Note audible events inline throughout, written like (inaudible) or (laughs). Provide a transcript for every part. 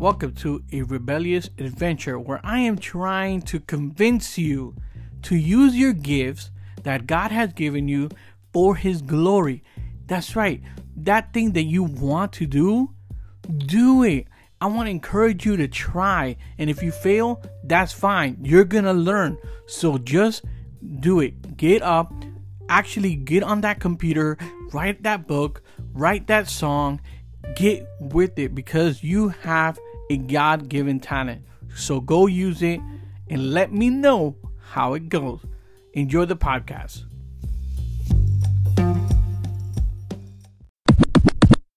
Welcome to a rebellious adventure where I am trying to convince you to use your gifts that God has given you for His glory. That's right, that thing that you want to do, do it. I want to encourage you to try, and if you fail, that's fine. You're gonna learn. So just do it. Get up, actually get on that computer, write that book, write that song, get with it because you have a God given talent. So go use it and let me know how it goes. Enjoy the podcast.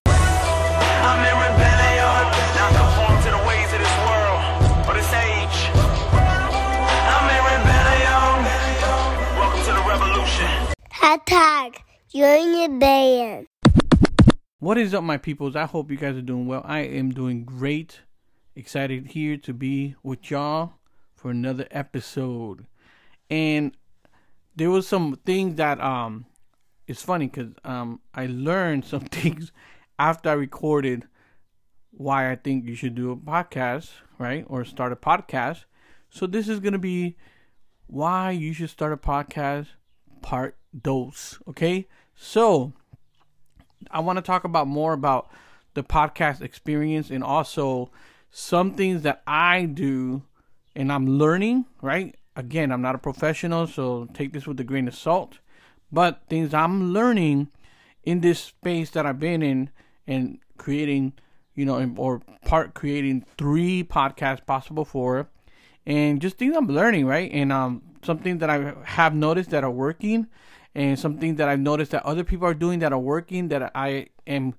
I'm in rebellion, not conform to the ways of this world or this age. I'm in rebellion. Welcome to the revolution. Hashtag Union Band. What is up, my peoples? I hope you guys are doing well. I am doing great. Excited here to be with y'all for another episode. And there was some things that um it's funny because um I learned (laughs) some things after I recorded why I think you should do a podcast, right? Or start a podcast. So this is gonna be why you should start a podcast part dose. Okay? So I want to talk about more about the podcast experience and also some things that I do and I'm learning, right? Again, I'm not a professional, so take this with a grain of salt. But things I'm learning in this space that I've been in and creating, you know, or part creating three podcasts possible for and just things I'm learning, right? And um something that I have noticed that are working and something that I've noticed that other people are doing that are working that I am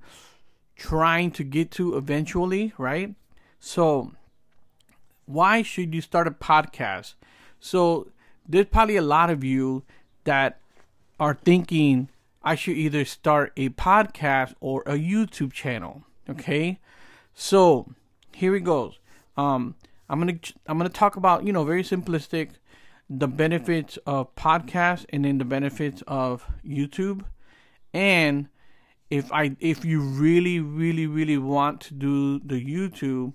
trying to get to eventually, right? So, why should you start a podcast? So, there's probably a lot of you that are thinking I should either start a podcast or a YouTube channel, okay? So, here it goes. Um I'm to I'm to talk about, you know, very simplistic the benefits of podcast and then the benefits of YouTube. And if I if you really really really want to do the YouTube,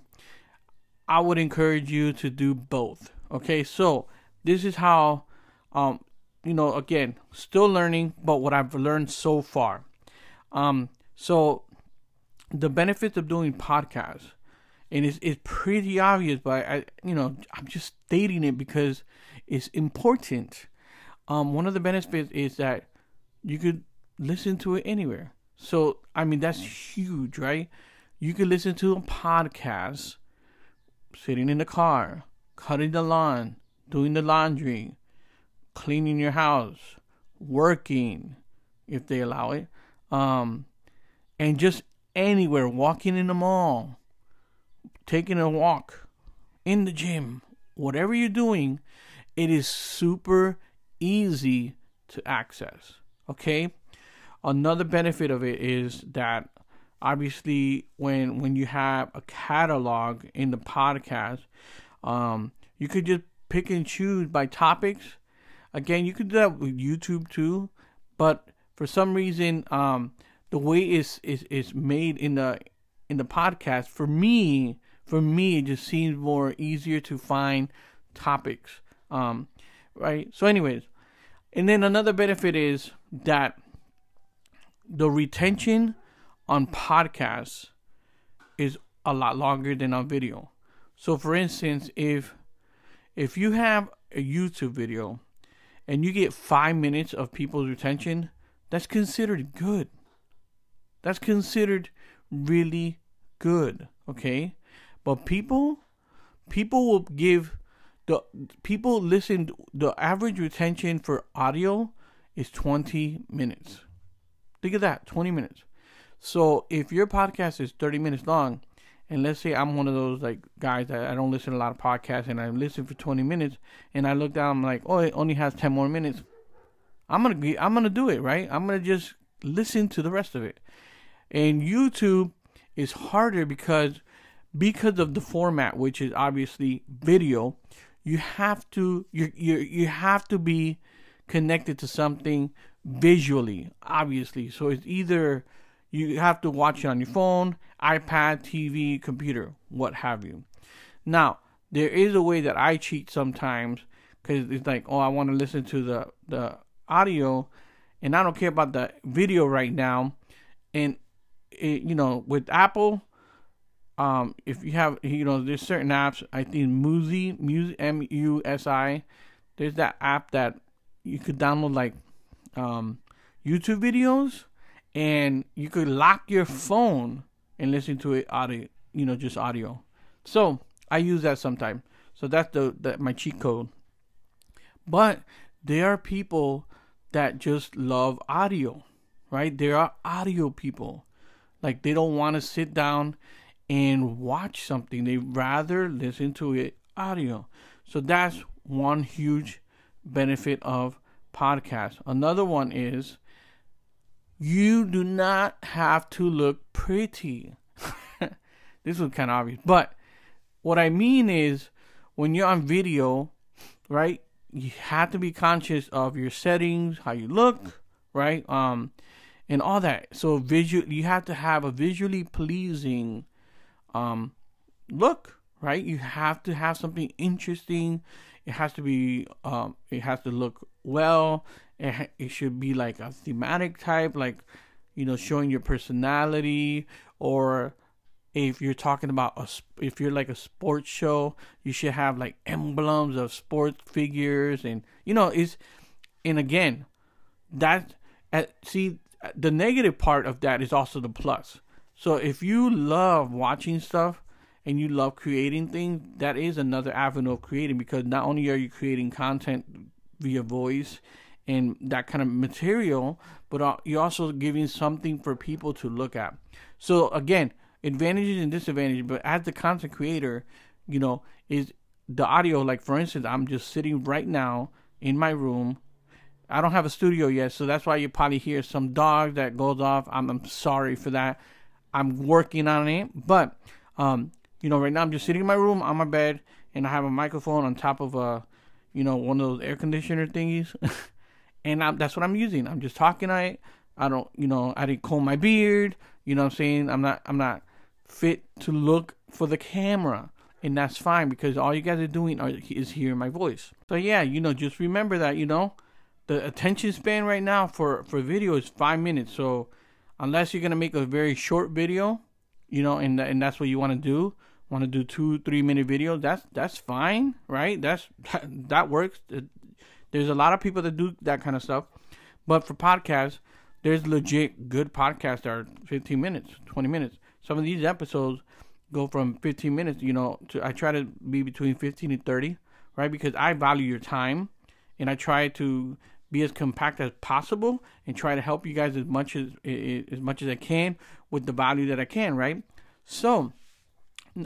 I would encourage you to do both. Okay? So, this is how um you know, again, still learning, but what I've learned so far. Um so the benefits of doing podcasts and it's, it's pretty obvious but i you know i'm just stating it because it's important um one of the benefits is that you could listen to it anywhere so i mean that's huge right you could listen to a podcast sitting in the car cutting the lawn doing the laundry cleaning your house working if they allow it um and just anywhere walking in the mall taking a walk in the gym, whatever you're doing, it is super easy to access. Okay? Another benefit of it is that obviously when when you have a catalog in the podcast, um, you could just pick and choose by topics. Again, you could do that with YouTube too, but for some reason, um, the way it's is made in the in the podcast for me for me it just seems more easier to find topics um right so anyways and then another benefit is that the retention on podcasts is a lot longer than on video. So for instance if if you have a youtube video and you get five minutes of people's retention that's considered good. That's considered really good okay? But people people will give the people listen the average retention for audio is 20 minutes think of that 20 minutes. So if your podcast is 30 minutes long and let's say i'm one of those like guys that i don't listen to a lot of podcasts and i listen for 20 minutes and i look down i'm like oh it only has 10 more minutes i'm gonna be i'm gonna do it right? I'm gonna just listen to the rest of it. And youtube is harder because because of the format which is obviously video you have to you you you have to be connected to something visually obviously so it's either you have to watch it on your phone, iPad, TV, computer, what have you. Now, there is a way that I cheat sometimes because it's like, oh, I want to listen to the the audio, and I don't care about the video right now. And it, you know, with Apple, um, if you have, you know, there's certain apps. I think Musi, Musi. There's that app that you could download like um, YouTube videos, and you could lock your phone and listen to it audio, you know, just audio. So I use that sometimes. So that's the that my cheat code. But there are people that just love audio, right? There are audio people. Like they don't want to sit down and watch something. They rather listen to it audio. So that's one huge benefit of podcast. Another one is you do not have to look pretty. (laughs) this was kind of obvious, but what I mean is when you're on video, right? You have to be conscious of your settings, how you look, right? Um and all that. So visual you have to have a visually pleasing um look, right? You have to have something interesting. It has to be um it has to look well. It, ha- it should be like a thematic type like you know showing your personality or if you're talking about a, if you're like a sports show, you should have like emblems of sports figures and you know it's and again that at see the negative part of that is also the plus. So if you love watching stuff and you love creating things, that is another avenue of creating because not only are you creating content via voice and that kind of material, but you're also giving something for people to look at. So again, advantages and disadvantages, but as the content creator, you know, is the audio like for instance, I'm just sitting right now in my room. I don't have a studio yet, so that's why you probably hear some dog that goes off. I'm, I'm sorry for that. I'm working on it, but um, you know, right now I'm just sitting in my room on my bed, and I have a microphone on top of a, you know, one of those air conditioner thingies, (laughs) and I'm, that's what I'm using. I'm just talking. I I don't, you know, I didn't comb my beard. You know what I'm saying? I'm not I'm not fit to look for the camera and that's fine because all you guys are doing are, is hearing my voice so yeah you know just remember that you know the attention span right now for for video is five minutes so unless you're gonna make a very short video you know and and that's what you want to do want to do two three minute videos that's that's fine right that's that, that works uh, there's a lot of people that do that kind of stuff but for podcasts there's legit good podcasts that are 15 minutes 20 minutes some of these episodes go from 15 minutes, you know, to I try to be between 15 and 30, right? Because I value your time and I try to be as compact as possible and try to help you guys as much as as much as I can with the value that I can, right? So,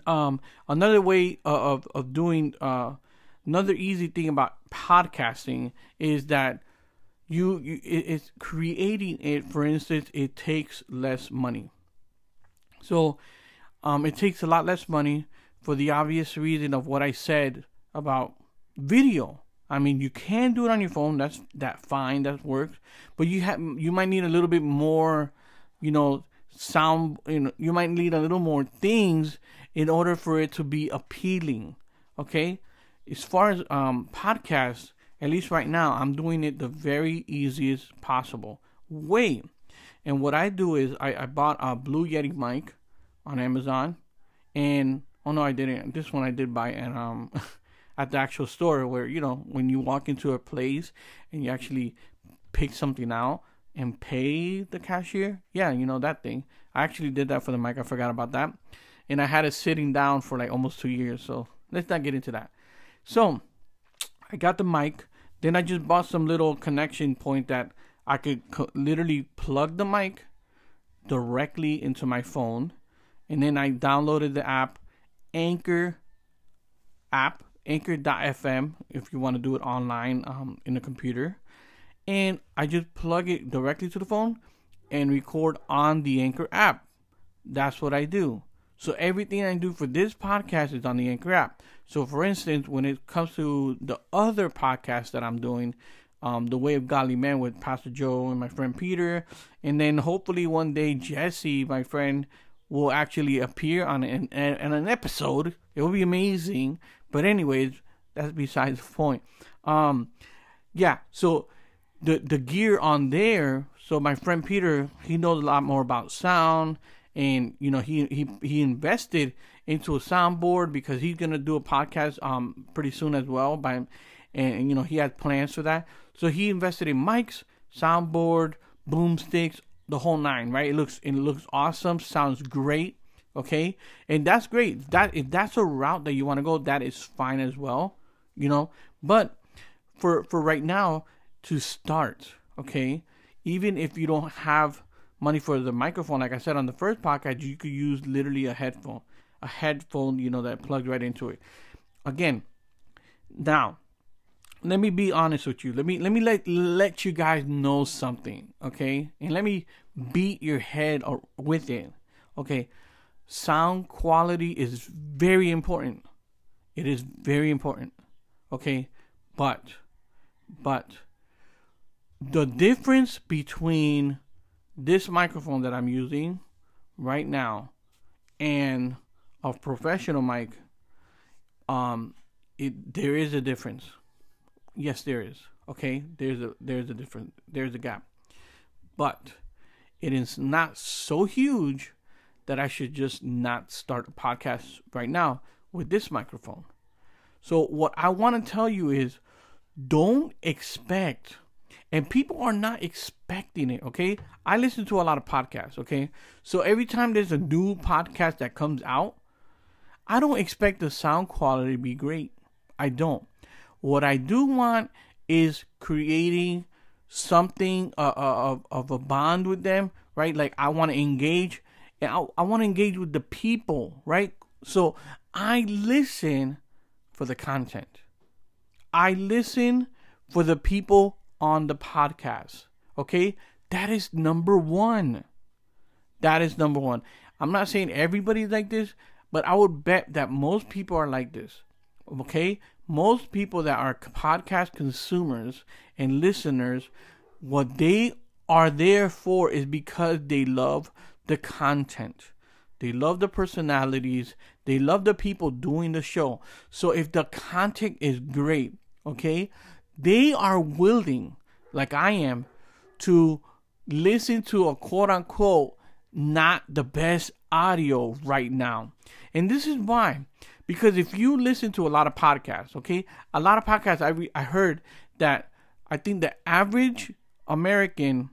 um, another way of of doing uh, another easy thing about podcasting is that you, you it's creating it. For instance, it takes less money. So um, it takes a lot less money for the obvious reason of what I said about video. I mean, you can do it on your phone. That's that fine. That works. But you have you might need a little bit more, you know, sound. You know, you might need a little more things in order for it to be appealing. Okay. As far as um, podcasts, at least right now, I'm doing it the very easiest possible way. And what I do is I, I bought a Blue Yeti mic on Amazon, and oh no, I didn't. This one I did buy and um (laughs) at the actual store where you know when you walk into a place and you actually pick something out and pay the cashier. Yeah, you know that thing. I actually did that for the mic. I forgot about that, and I had it sitting down for like almost two years. So let's not get into that. So I got the mic. Then I just bought some little connection point that I could co- literally plug the mic directly into my phone, and then I downloaded the app Anchor app Anchor.fm if you want to do it online um, in the computer, and I just plug it directly to the phone and record on the Anchor app. That's what I do. So everything I do for this podcast is on the Anchor app. So for instance, when it comes to the other podcast that I'm doing, um, the Way of Godly Men with Pastor Joe and my friend Peter, and then hopefully one day Jesse, my friend, will actually appear on an, an, an episode. It will be amazing. But anyways, that's besides the point. Um, yeah. So the the gear on there. So my friend Peter, he knows a lot more about sound, and you know he he he invested into a soundboard because he's gonna do a podcast um pretty soon as well. By and, you know he had plans for that. So he invested in mics, soundboard, boomsticks, the whole nine. Right? It looks it looks awesome. Sounds great. Okay, and that's great. That if that's a route that you want to go, that is fine as well. You know, but for for right now to start, okay, even if you don't have money for the microphone, like I said on the first podcast, you could use literally a headphone, a headphone, you know, that plugged right into it. Again, now let me be honest with you. Let me let me let let you guys know something, okay? And let me beat your head or, with it, okay? Sound quality is very important. It is very important, okay? But but the difference between this microphone that I'm using right now and a professional mic, um, it there is a difference. Yes, there is. Okay, there's a there's a different there's a gap, but it is not so huge that I should just not start a podcast right now with this microphone. So what I want to tell you is don't expect and people are not expecting it okay? I listen to a lot of podcasts okay? So every time there's a new podcast that comes out i don't expect the sound quality to be great. I don't. What i do want is creating something uh, uh, of, of a bond with them right? Like i want to engage and i, I want to engage with the people right? So i listen for the content. I listen for the people on the podcast. Okay? That is number one. That is number one. I'm not saying everybody's like this, but I would bet that most people are like this. Okay? Most people that are podcast consumers and listeners, what they are there for is because they love the content. They love the personalities. They love the people doing the show. So if the content is great, okay, they are willing, like I am, to listen to a quote unquote not the best audio right now. And this is why. Because if you listen to a lot of podcasts, okay, a lot of podcasts, I, re- I heard that I think the average American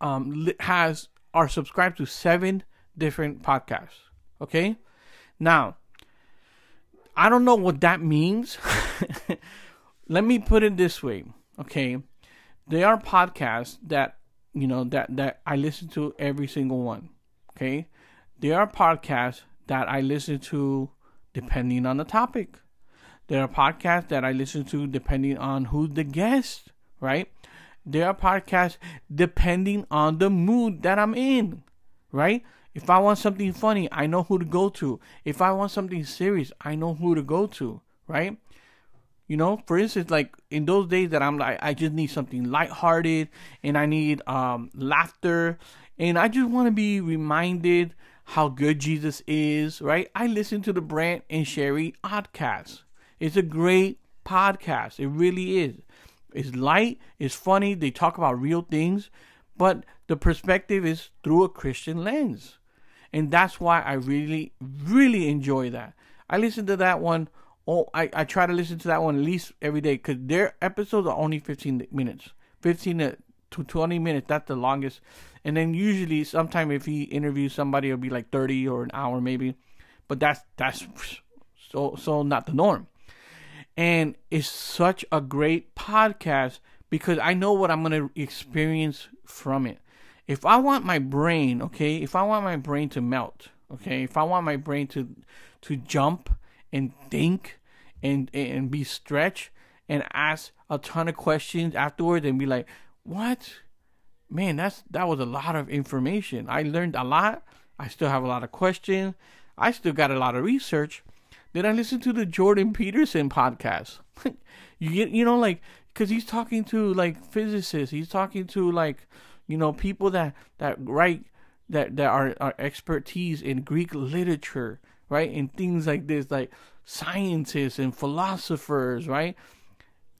um, has are subscribed to seven different podcasts. Okay, now I don't know what that means. (laughs) Let me put it this way, okay? There are podcasts that you know that that I listen to every single one. Okay, there are podcasts that I listen to depending on the topic. There are podcasts that I listen to depending on who the guest, right? There are podcasts depending on the mood that I'm in, right? If I want something funny, I know who to go to. If I want something serious, I know who to go to, right? You know, for instance, like in those days that I'm like, I just need something lighthearted and I need um, laughter and I just want to be reminded how good Jesus is, right? I listen to the Brant and Sherri Oddcast. It's a great podcast. It really is. It's light, it's funny, they talk about real things, but the perspective is through a Christian lens. And that's why I really, really enjoy that. I listen to that one. Oh, I, I try to listen to that one at least every day because their episodes are only 15 minutes. 15 to, to 20 minutes. That's the longest. And then usually, sometime if he interviews somebody, it'll be like 30 or an hour maybe. But that's that's so so not the norm. And it's such a great podcast because I know what I'm gonna experience from it if I want my brain, okay, if I want my brain to melt, okay, if I want my brain to to jump and think and and be stretched and ask a ton of questions afterwards and be like, "What? Man, that's that was a lot of information. I learned a lot. I still have a lot of questions. I still got a lot of research." Then I listen to the Jordan Peterson podcast. (laughs) you get, you know, like because he's talking to like physicists. He's talking to like, you know, people that that write that that are, are expertise in Greek literature, right, and things like this, like scientists and philosophers, right.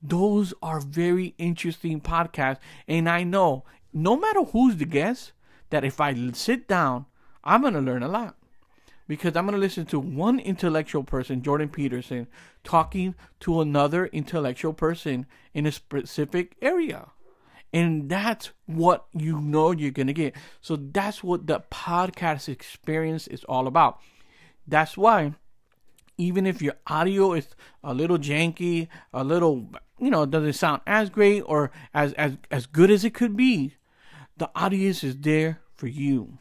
Those are very interesting podcasts, and I know no matter who's the guest, that if I sit down, I'm gonna learn a lot because I'm going to listen to one intellectual person, Jordan Peterson, talking to another intellectual person in a specific area. And that's what you know you're going to get. So that's what the podcast experience is all about. That's why, even if your audio is a little janky, a little, you know, doesn't sound as great or as, as, as good as it could be, the audience is there for you.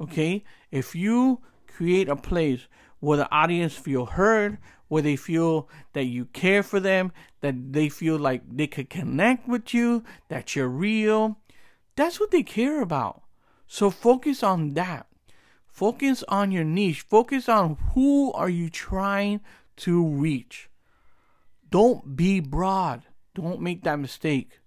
Okay? If you create a place where the audience feel heard, where they feel that you care for them, that they feel like they could connect with you, that you're real. That's what they care about. So focus on that. Focus on your niche. Focus on who are you trying to reach. Don't be broad. Don't make that mistake.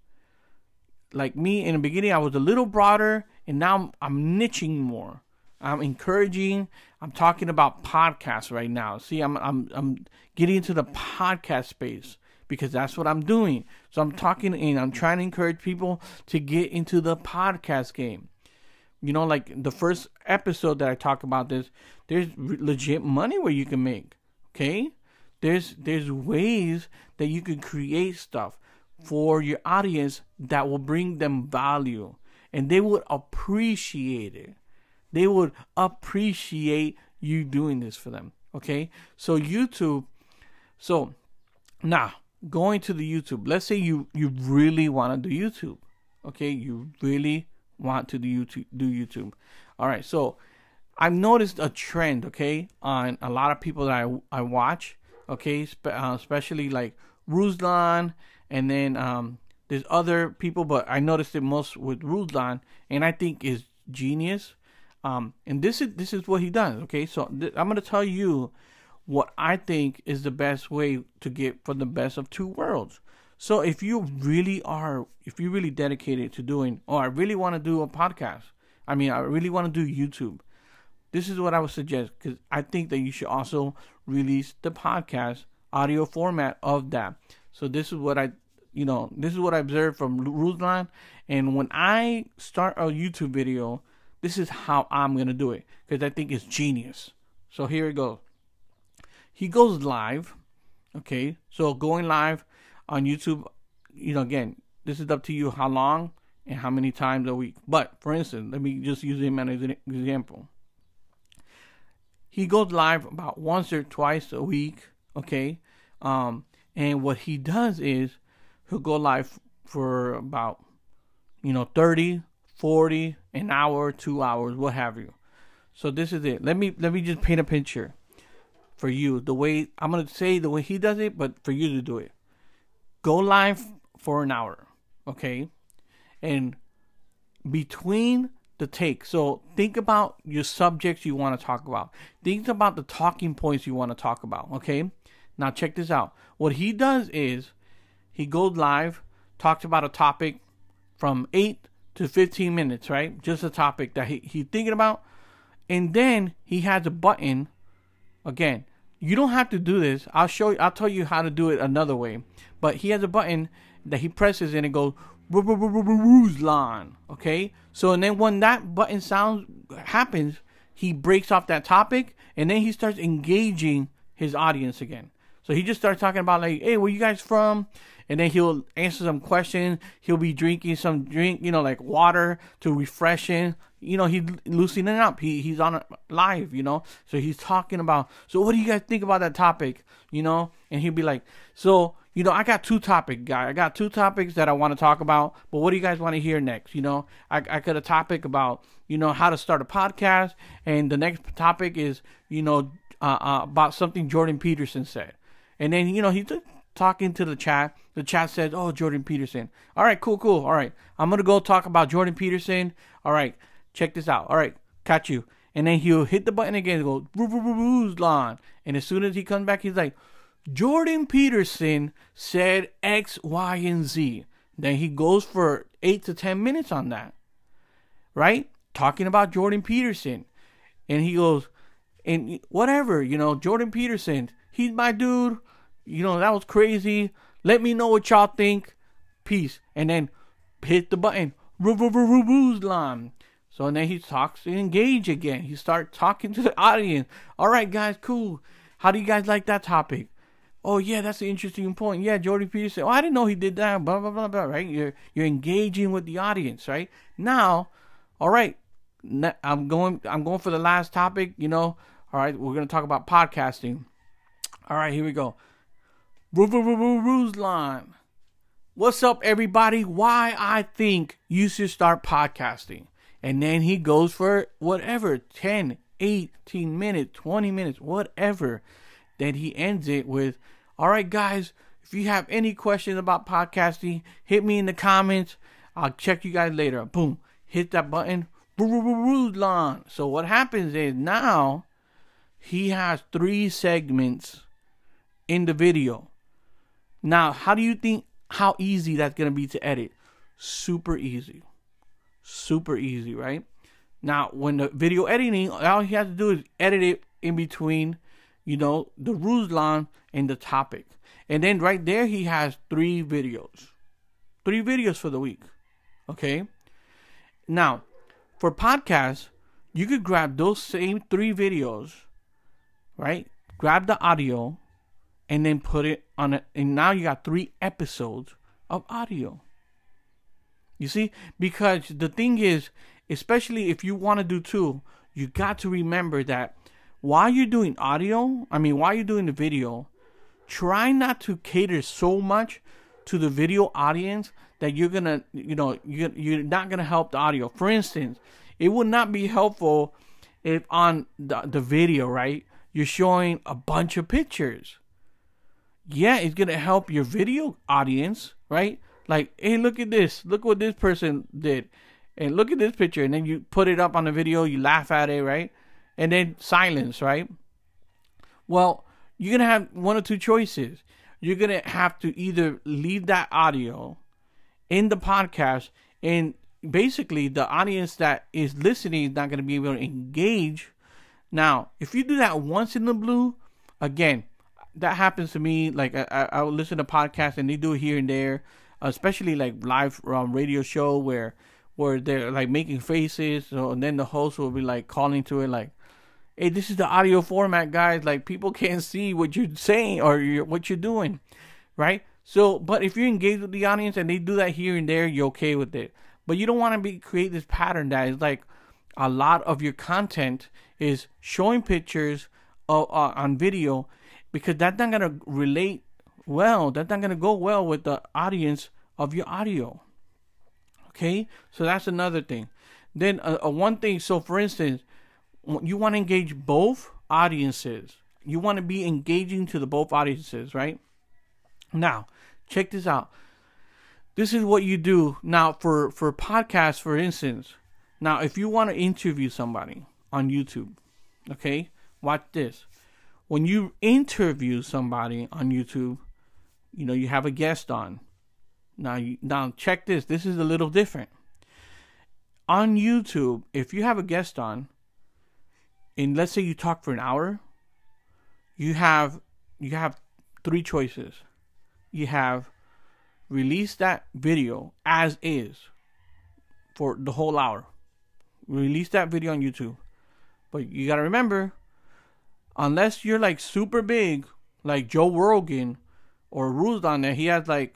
Like me in the beginning, I was a little broader, and now I'm, I'm niching more. I'm encouraging. I'm talking about podcasts right now. See, I'm I'm I'm getting into the podcast space because that's what I'm doing. So I'm talking and I'm trying to encourage people to get into the podcast game. You know, like the first episode that I talk about this, there's legit money where you can make. Okay? There's there's ways that you can create stuff for your audience that will bring them value and they would appreciate it they would appreciate you doing this for them. Okay, so YouTube. So now going to the YouTube. Let's say you you really want to do YouTube. Okay, you really want to do YouTube. Do YouTube. All right. So I've noticed a trend. Okay, on a lot of people that I I watch. Okay, spe- uh, especially like Ruslan, and then um, there's other people, but I noticed it most with Ruslan, and I think is genius um, and this is this is what he does. Okay, so th- I'm gonna tell you what I think is the best way to get for the best of two worlds. So if you really are, if you really dedicated to doing, oh, I really want to do a podcast. I mean, I really want to do YouTube. This is what I would suggest because I think that you should also release the podcast audio format of that. So this is what I, you know, this is what I observed from Ruslan. And when I start a YouTube video, this is how I'm to do it because I think it's genius. So here it goes. He goes live. Okay. So going live on YouTube, you know, again, this is up to you how long and how many times a week. But for instance, let me just use him as an example. He goes live about once or twice a week. Okay. Um, and what he does is he'll go live for about, you know, 30, 40, an hour, two hours, what have you. So this is it. Let me let me just paint a picture for you. The way I'm gonna say the way he does it, but for you to do it. Go live for an hour, okay? And between the take, so think about your subjects you want to talk about. Think about the talking points you want to talk about, okay? Now check this out. What he does is he goes live, talks about a topic from eight to 15 minutes, right? Just a topic that he, he's thinking about. And then he has a button. Again, you don't have to do this. I'll show you, I'll tell you how to do it another way. But he has a button that he presses and it goes Ruslan. Okay? So and then when that button sounds happens, he breaks off that topic and then he starts engaging his audience again. So he just starts talking about like, hey, where you guys from? and then he'll answer some questions. He'll be drinking some drink, you know, like water to refresh him. You know, he's loosening up. He he's on live, you know, so he's talking about. So what do you guys think about that topic? You know, and he'll be like, so you know, I got two topic guy. I got two topics that I want to talk about. But what do you guys want to hear next? You know, I I got a topic about you know how to start a podcast, and the next topic is you know uh, uh, about something Jordan Peterson said. And then you know he talking to the chat. The chat says, "Oh, Jordan Peterson. All right, cool, cool. All right, I'm gonna go talk about Jordan Peterson. All right, check this out. All right, catch you." And then he'll hit the button again and go, Ruslan. And as soon as he comes back, he's like, Jordan Peterson said X, Y, and Z. Then he goes for eight to ten minutes on that, right? Talking about Jordan Peterson, and he goes, and whatever, you know, Jordan Peterson, he's my dude. You know, that was crazy. Let me know what y'all think. Peace. And then hit the button. Ruslan. So then he talks and engage again. He starts talking to the audience. All right, guys, cool. How do you guys like that topic? Oh yeah, that's an interesting point. Yeah, Jordan Peterson. Oh, I didn't know he did that. Blah blah blah blah. Right? You're you're engaging with the audience, right? Now, all right. I'm going. I'm going for the last topic. You know. All right, we're gonna talk about podcasting. All right, here we go. Ruslan. What's up, everybody? Why I think you should start podcasting. And then he goes for whatever 10, 18 minutes, 20 minutes, whatever. Then he ends it with, All right, guys, if you have any questions about podcasting, hit me in the comments. I'll check you guys later. Boom. Hit that button. Ruslan. So what happens is now he has three segments in the video. Now, how do you think how easy that's going to be to edit. Super easy. Super easy, right? Now, when the video editing, all he has to do is edit it in between, you know, the Ruslan and the topic. And then right there, he has three videos. Three videos for the week. Okay? Now, for podcasts, you could grab those same three videos, right? Grab the audio, and then put it on it. And now you got three episodes of audio. You see? Because the thing is, especially if you want to do two, you got to remember that while you're doing audio, I mean, while you're doing the video, try not to cater so much to the video audience that you're gonna, you know, you're, you're not gonna help the audio. For instance, it would not be helpful if on the, the video, right, you're showing a bunch of pictures yeah, it's gonna help your video audience, right? Like, hey, look at this. Look what this person did. And look at this picture. And then you put it up on the video, you laugh at it, right? And then silence, right? Well, you're gonna have one or two choices. You're gonna have to either leave that audio in the podcast and basically the audience that is listening is not gonna be able to engage. Now, if you do that once in the blue, again, that happens to me. Like I, I, will listen to podcasts and they do it here and there, especially like live um, radio show where where they're like making faces. So and then the host will be like calling to it like, "Hey, this is the audio format, guys. Like people (laughs) can't see what you're saying or you're, what you're doing, right?" So, but if you're engaged with the audience and they do that here and there, you're okay with it. But you don't want to be create this pattern that is like a lot of your content is showing pictures uh, uh, on video because that's not gonna relate well. That's not gonna go well with the audience of your audio. Okay, so that's another thing. Then uh, uh, one thing. So for instance, you want to engage both audiences. You want to be engaging to the both audiences, right? Now, check this out. This is what you do now for for podcasts, for instance. Now, if you want to interview somebody on YouTube, okay, watch this when you interview somebody on YouTube, you know, you have a guest on. Now, now check this. This is a little different. On YouTube, if you have a guest on, and let's say you talk for an hour, you have you have three choices. You have release that video as is for the whole hour. Release that video on YouTube. But you got to remember unless you're like super big, like Joe Rogan or Ruslan, that he has like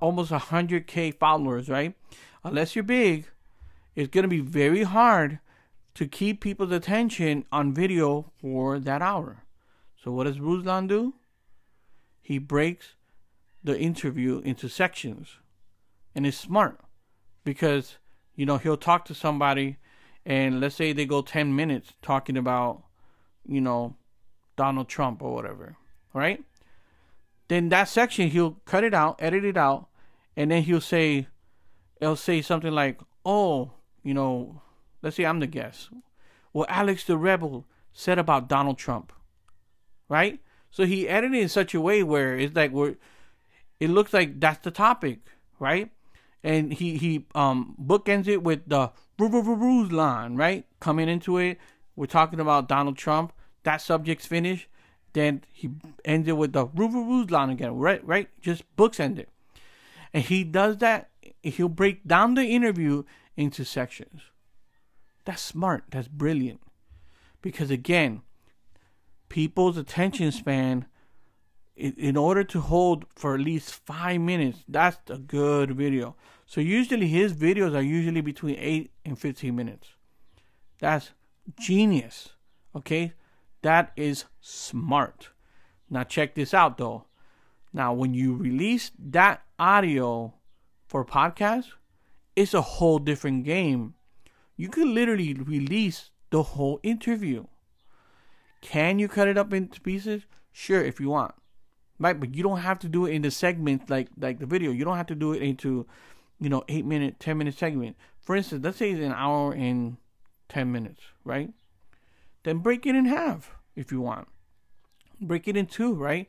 almost 100k followers, right? Unless you're big, it's gonna be very hard to keep people's attention on video for that hour. So what does Ruslan do? He breaks the interview into sections, and it's smart because you know he'll talk to somebody, and let's say they go 10 minutes talking about you know, Donald Trump or whatever, right? Then that section he'll cut it out, edit it out, and then he'll say, he'll say something like, "Oh, you know, let's say I'm the guest. What Alex the Rebel said about Donald Trump, right? So he edited it in such a way where it's like we're it looks like that's the topic, right? And he he um bookends it with the Ruslan, right? Coming into it, we're talking about Donald Trump. That subject's finished. Then he ends it with the Ruslan again, right? Right? Just books end it. And he does that. He'll break down the interview into sections. That's smart. That's brilliant. Because again, people's attention span in order to hold for at least five minutes, that's a good video. So usually his videos are usually between eight and fifteen minutes. That's genius. Okay, that is smart. Now check this out though. Now when you release that audio for podcast, it's a whole different game. You could literally release the whole interview. Can you cut it up into pieces? Sure, if you want right? But you don't have to do it in the segment like like the video. You don't have to do it into, you know, eight minute, ten minute segment. For instance, let's say it's an hour and ten minutes, right? Then break it in half if you want. Break it in two, right?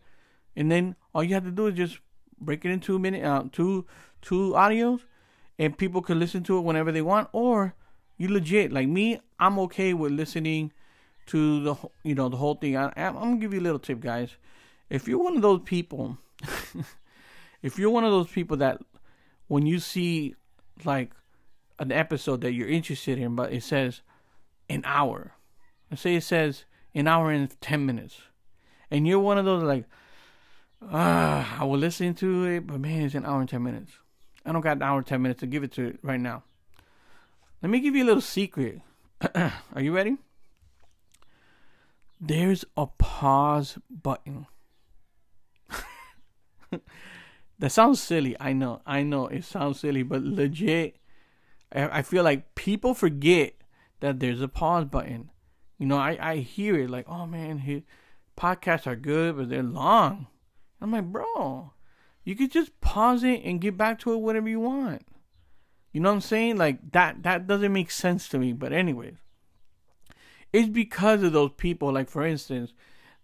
And then all you have to do is just break it in two minute, uh, two two audios, and people can listen to it whenever they want. Or you legit like me, I'm okay with listening to the you know the whole thing. I, I'm gonna give you a little tip, guys if you're one of those people, (laughs) if you're one of those people that when you see like an episode that you're interested in, but it says an hour, let's say it says an hour and 10 minutes, and you're one of those like, ah, I will listen to it, but man, it's an hour and 10 minutes. I don't got an hour and 10 minutes to give it to it right now. Let me give you a little secret. (clears throat) Are you ready? There's a pause button (laughs) that sounds silly. I know. I know it sounds silly, but legit, I, I feel like people forget that there's a pause button. You know, I, I hear it like, oh man, his podcasts are good, but they're long. I'm like, bro, you could just pause it and get back to it whenever you want. You know what I'm saying? Like that that doesn't make sense to me. But anyways, it's because of those people. Like for instance,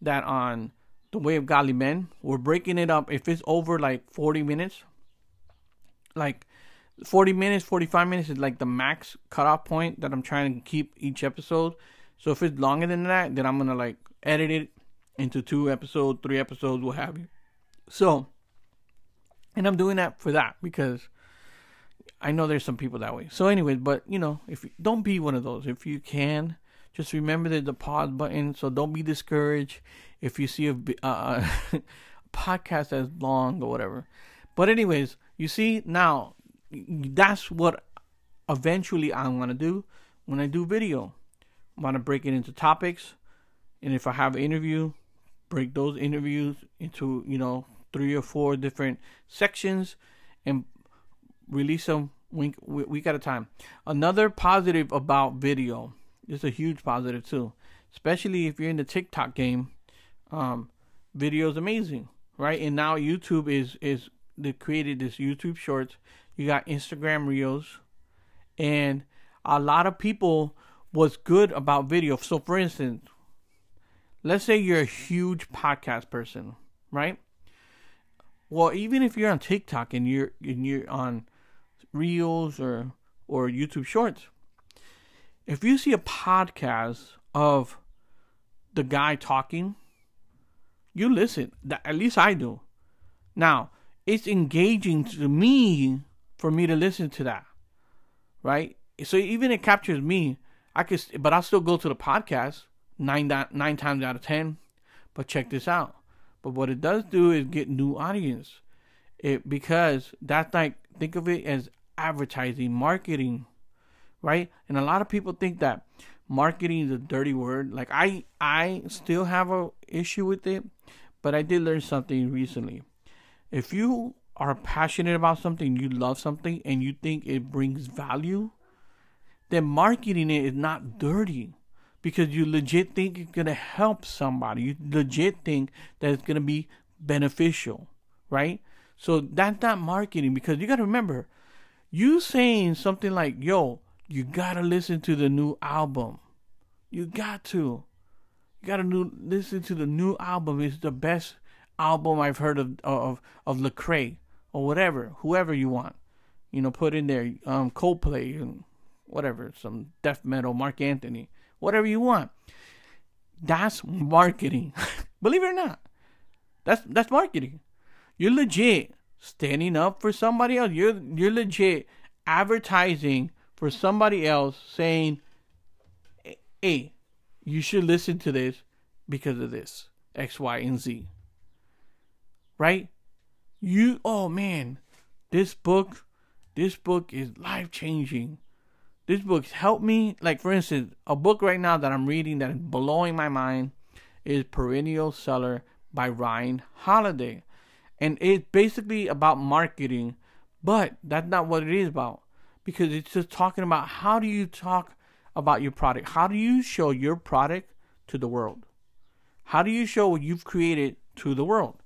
that on the Way of Godly Men. We're breaking it up. If it's over like 40 minutes, like 40 minutes, 45 minutes is like the max cutoff point that I'm trying to keep each episode. So if it's longer than that, then I'm gonna like edit it into two episodes, three episodes, what have you. So, and I'm doing that for that because I know there's some people that way. So, anyways, but you know, if you, don't be one of those. If you can, just remember the pause button. So don't be discouraged if you see a, uh, a (laughs) podcast that's long or whatever. But anyways, you see now that's what eventually I'm gonna do when I do video. I'm gonna break it into topics, and if I have an interview, break those interviews into you know three or four different sections, and release them week week at a time. Another positive about video, is a huge positive too, especially if you're in the TikTok game um, video is amazing, right? And now YouTube is is they created this YouTube Shorts. You got Instagram Reels, and a lot of people was good about video. So, for instance, let's say you're a huge podcast person, right? Well, even if you're on TikTok and you're and you're on Reels or or YouTube Shorts, if you see a podcast of the guy talking you listen. That, At least I do. Now, it's engaging to me for me to listen to that. Right? So even it captures me. I could but I'll still go to the podcast nine nine times out of ten. But check this out. But what it does do is get new audience. It because that's like think of it as advertising, marketing, right? And a lot of people think that marketing is a dirty word. Like I I still have a issue with it, but I did learn something recently. If you are passionate about something, you love something and you think it brings value, then marketing it is not dirty because you legit think it's going to help somebody. You legit think that it's going to be beneficial, right? So that's not marketing because you got to remember, you saying something like, yo, you gotta listen to the new album. You got to. You gotta new, listen to the new album. It's the best album I've heard of of of Lecrae or whatever, whoever you want. You know, put in there um Coldplay and whatever, some death metal, Marc Anthony, whatever you want. That's marketing. (laughs) Believe it or not. That's that's marketing. You're legit standing up for somebody else. You're you're legit advertising for somebody else saying, "Hey, you should listen to this because of this X, Y, and Z." Right? You oh man, this book, this book is life changing. This book's helped me. Like for instance, a book right now that I'm reading that is blowing my mind is Perennial Seller by Ryan Holiday. And it's basically about marketing, but that's not what it is about. Because it's just talking about how do you talk about your product? How do you show your product to the world? How do you show what you've created to the world?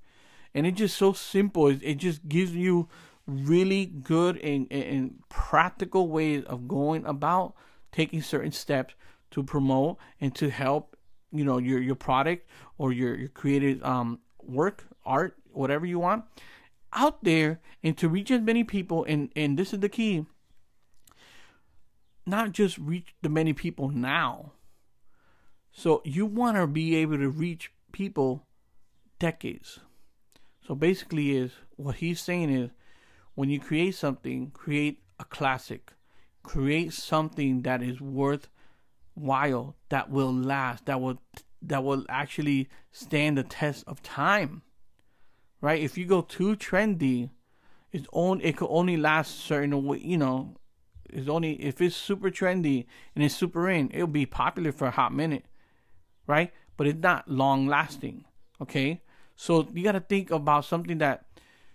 And it's just so simple. It just gives you really good and, and practical ways of going about taking certain steps to promote and to help you know your your product or your your creative um work art whatever you want out there and to reach as many people. And and this is the key. Not just reach the many people now. So you want to be able to reach people decades. So basically is what he's saying is when you create something create a classic create something that is worthwhile that will last that will that will actually stand the test of time right? If you go too trendy, it's only it could only last certain way. You know, it's only if it's super trendy and it's super in, it'll be popular for a hot minute, right? But it's not long lasting. Okay, so you got to think about something that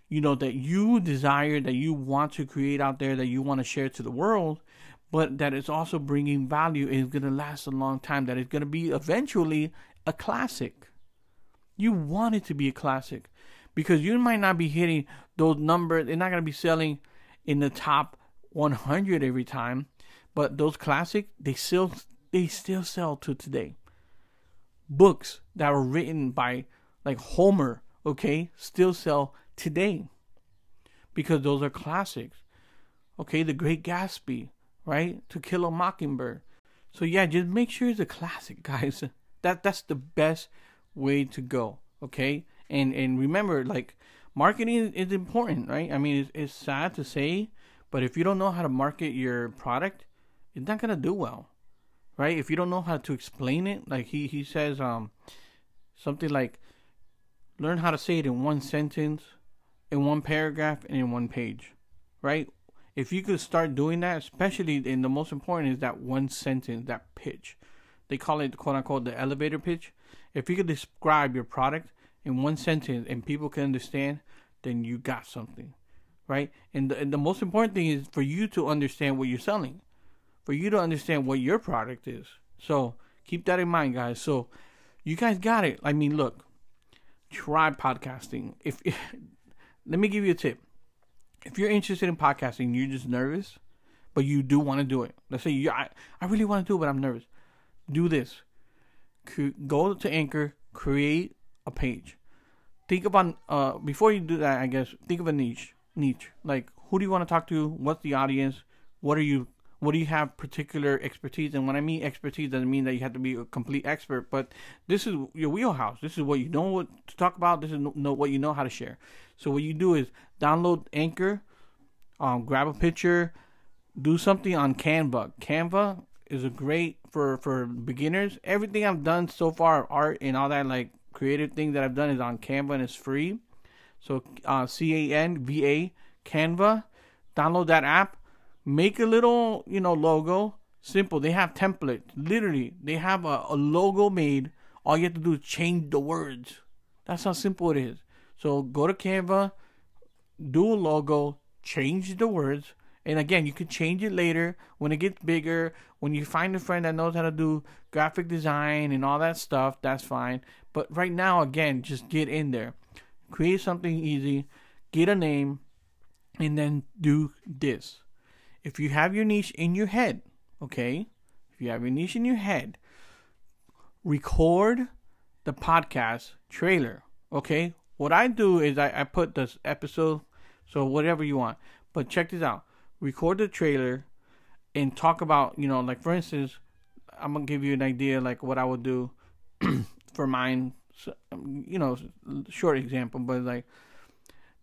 you know that you desire, that you want to create out there, that you want to share to the world, but that is also bringing value. Is going to last a long time. That is going to be eventually a classic. You want it to be a classic because you might not be hitting those numbers. They're not going to be selling in the top 100 every time, but those classic they still they still sell to today. Books that were written by like Homer, okay, still sell today because those are classics. Okay, The Great Gatsby, right? To Kill a Mockingbird. So yeah, just make sure it's a classic, (laughs) guys. That that's the best way to go. Okay, and and remember like marketing is important right i mean it's, it's sad to say but if you don't know how to market your product it's not gonna do well right if you don't know how to explain it like he he says um something like learn how to say it in one sentence in one paragraph and in one page right if you could start doing that especially in the most important is that one sentence that pitch they call it quote unquote the elevator pitch if you could describe your product in one sentence and people can understand, then you got something, right? And the, and the most important thing is for you to understand what you're selling, for you to understand what your product is. So keep that in mind, guys. So you guys got it. I mean, look, try podcasting. If, if (laughs) let me give you a tip. If you're interested in podcasting, you're just nervous, but you do want to do it. Let's say you, I, I really want to do it, but I'm nervous. Do this. Go to Anchor, create a page. Think about uh before you do that, I guess think of a niche. Niche. Like who do you want to talk to? What's the audience? What are you what do you have particular expertise? And when I mean expertise, doesn't mean that you have to be a complete expert, but this is your wheelhouse. This is what you know what to talk about. This is know what you know how to share. So what you do is download Anchor, um, grab a picture, do something on Canva. Canva is a great for for beginners. Everything I've done so far, art and all that, like creative thing that I've done is on Canva and it's free. So uh, C A N V A Canva. Download that app. Make a little you know logo. Simple. They have template. Literally, they have a, a logo made. All you have to do is change the words. That's how simple it is. So go to Canva, do a logo, change the words, and again, you can change it later when it gets bigger. When you find a friend that knows how to do graphic design and all that stuff, that's fine. But right now, again, just get in there, create something easy, get a name, and then do this. If you have your niche in your head, okay, if you have your niche in your head, record the podcast trailer. Okay, what I do is I, I put this episode, so whatever you want. But check this out: record the trailer and talk about you know like for instance, I'm gonna give you an idea like what I would do (clears throat) for mine. So, um, you know, short example, but like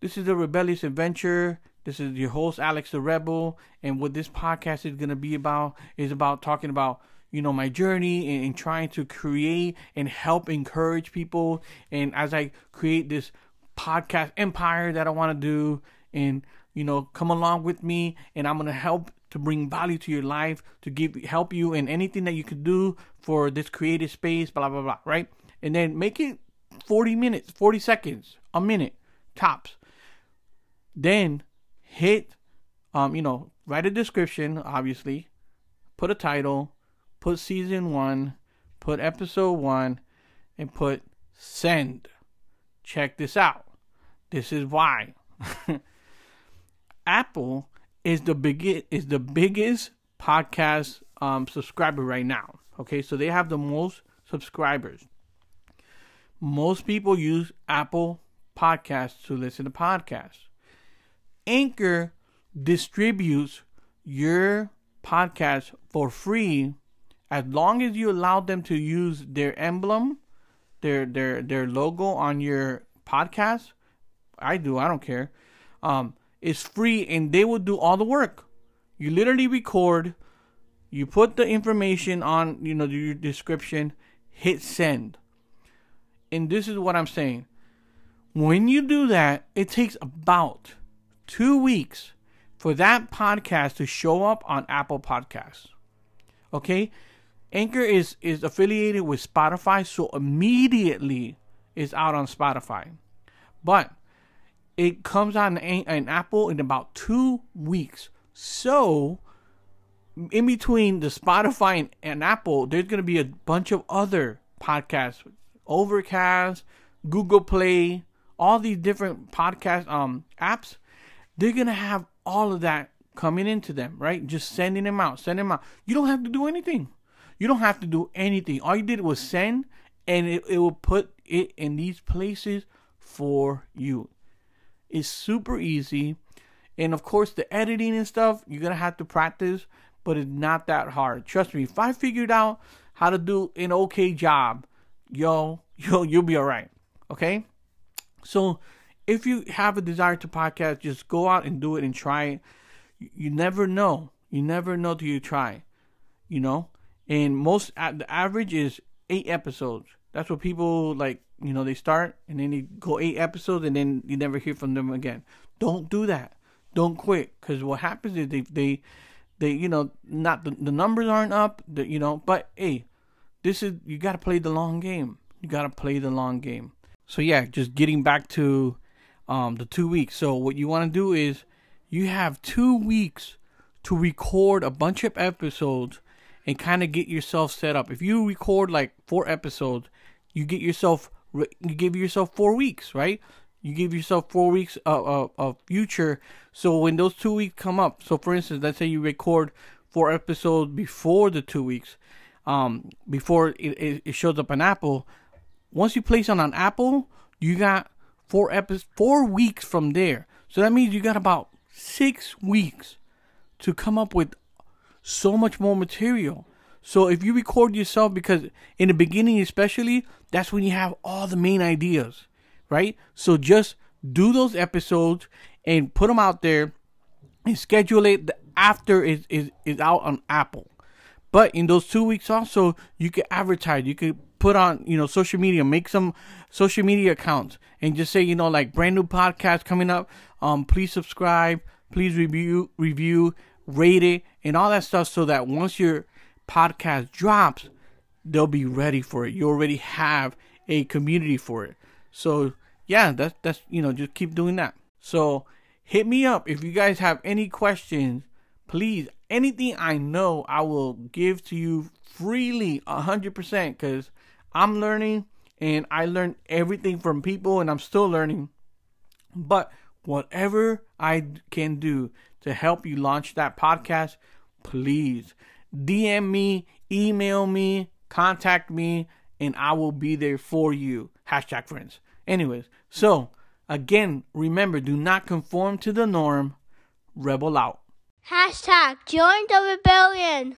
this is a rebellious adventure. This is your host Alex the Rebel, and what this podcast is gonna be about is about talking about you know my journey and, and, trying to create and help encourage people. And as I create this podcast empire that I want to do, and you know come along with me, and I'm gonna help to bring value to your life, to give help you in anything that you could do for this creative space, blah blah blah, right? And then make it 40 minutes, 40 seconds, a minute tops. Then hit, um, you know, write a description, obviously, put a title, put season one, put episode one, and put send. Check this out. This is why. (laughs) Apple is the big is the biggest podcast um, subscriber right now. Okay, so they have the most subscribers. Most people use Apple Podcasts to listen to podcasts. Anchor distributes your podcast for free as long as you allow them to use their emblem, their their their logo on your podcast. I do, I don't care. Um, it's free and they will do all the work. You literally record, you put the information on, you know, your description, hit send. And this is what I'm saying. When you do that, it takes about two weeks for that podcast to show up on Apple Podcasts. Okay? Anchor is, is affiliated with Spotify, so immediately it's out on Spotify. But it comes on an Apple in about two weeks. So, in between the Spotify and, and Apple, there's going to be a bunch of other podcasts Overcast, Google Play, all these different podcast um apps they're gonna have all of that coming into them, right? Just sending them out, sending them out. You don't have to do anything. You don't have to do anything. All you did was send, and it, it will put it in these places for you. It's super easy. And of course, the editing and stuff, you're going to have to practice, but it's not that hard. Trust me, if I figured out how to do an okay job, yo, (laughs) yo, you'll be all right. Okay? So, if you have a desire to podcast, just go out and do it and try it. You never know. You never know till you try. You know? And most, the average is eight episodes. That's what people like, you know, they start and then they go eight episodes and then you never hear from them again. Don't do that. Don't quit. Because what happens is they, they, they, you know, not the, the numbers aren't up, the, you know, but hey, this is, you got to play the long game. You got to play the long game. So yeah, just getting back to um, the two weeks. So what you want to do is you have two weeks to record a bunch of episodes and kind of get yourself set up. If you record like four episodes, you get yourself you give yourself four weeks, right? You give yourself four weeks of, of, of future. So when those two weeks come up, so for instance, let's say you record four episodes before the two weeks, um, before it, it, shows up on Apple. Once you place it on Apple, you got four episodes, four weeks from there. So that means you got about six weeks to come up with so much more material. So if you record yourself, because in the beginning, especially, that's when you have all the main ideas, right? So just do those episodes and put them out there and schedule it after it is, is out on Apple. But in those two weeks also, you can advertise. You could put on, you know, social media, make some social media accounts and just say, you know, like brand new podcast coming up. Um, please subscribe, please review, review, rate it, and all that stuff so that once your podcast drops, they'll be ready for it. You already have a community for it. So yeah, that's that's you know, just keep doing that. So hit me up if you guys have any questions. Please, anything I know, I will give to you freely, hundred percent, because I'm learning and I learn everything from people and I'm still learning. But whatever I can do to help you launch that podcast, please DM me, email me, contact me, and I will be there for you. Hashtag friends. Anyways, so again, remember do not conform to the norm. Rebel out. Hashtag join the rebellion.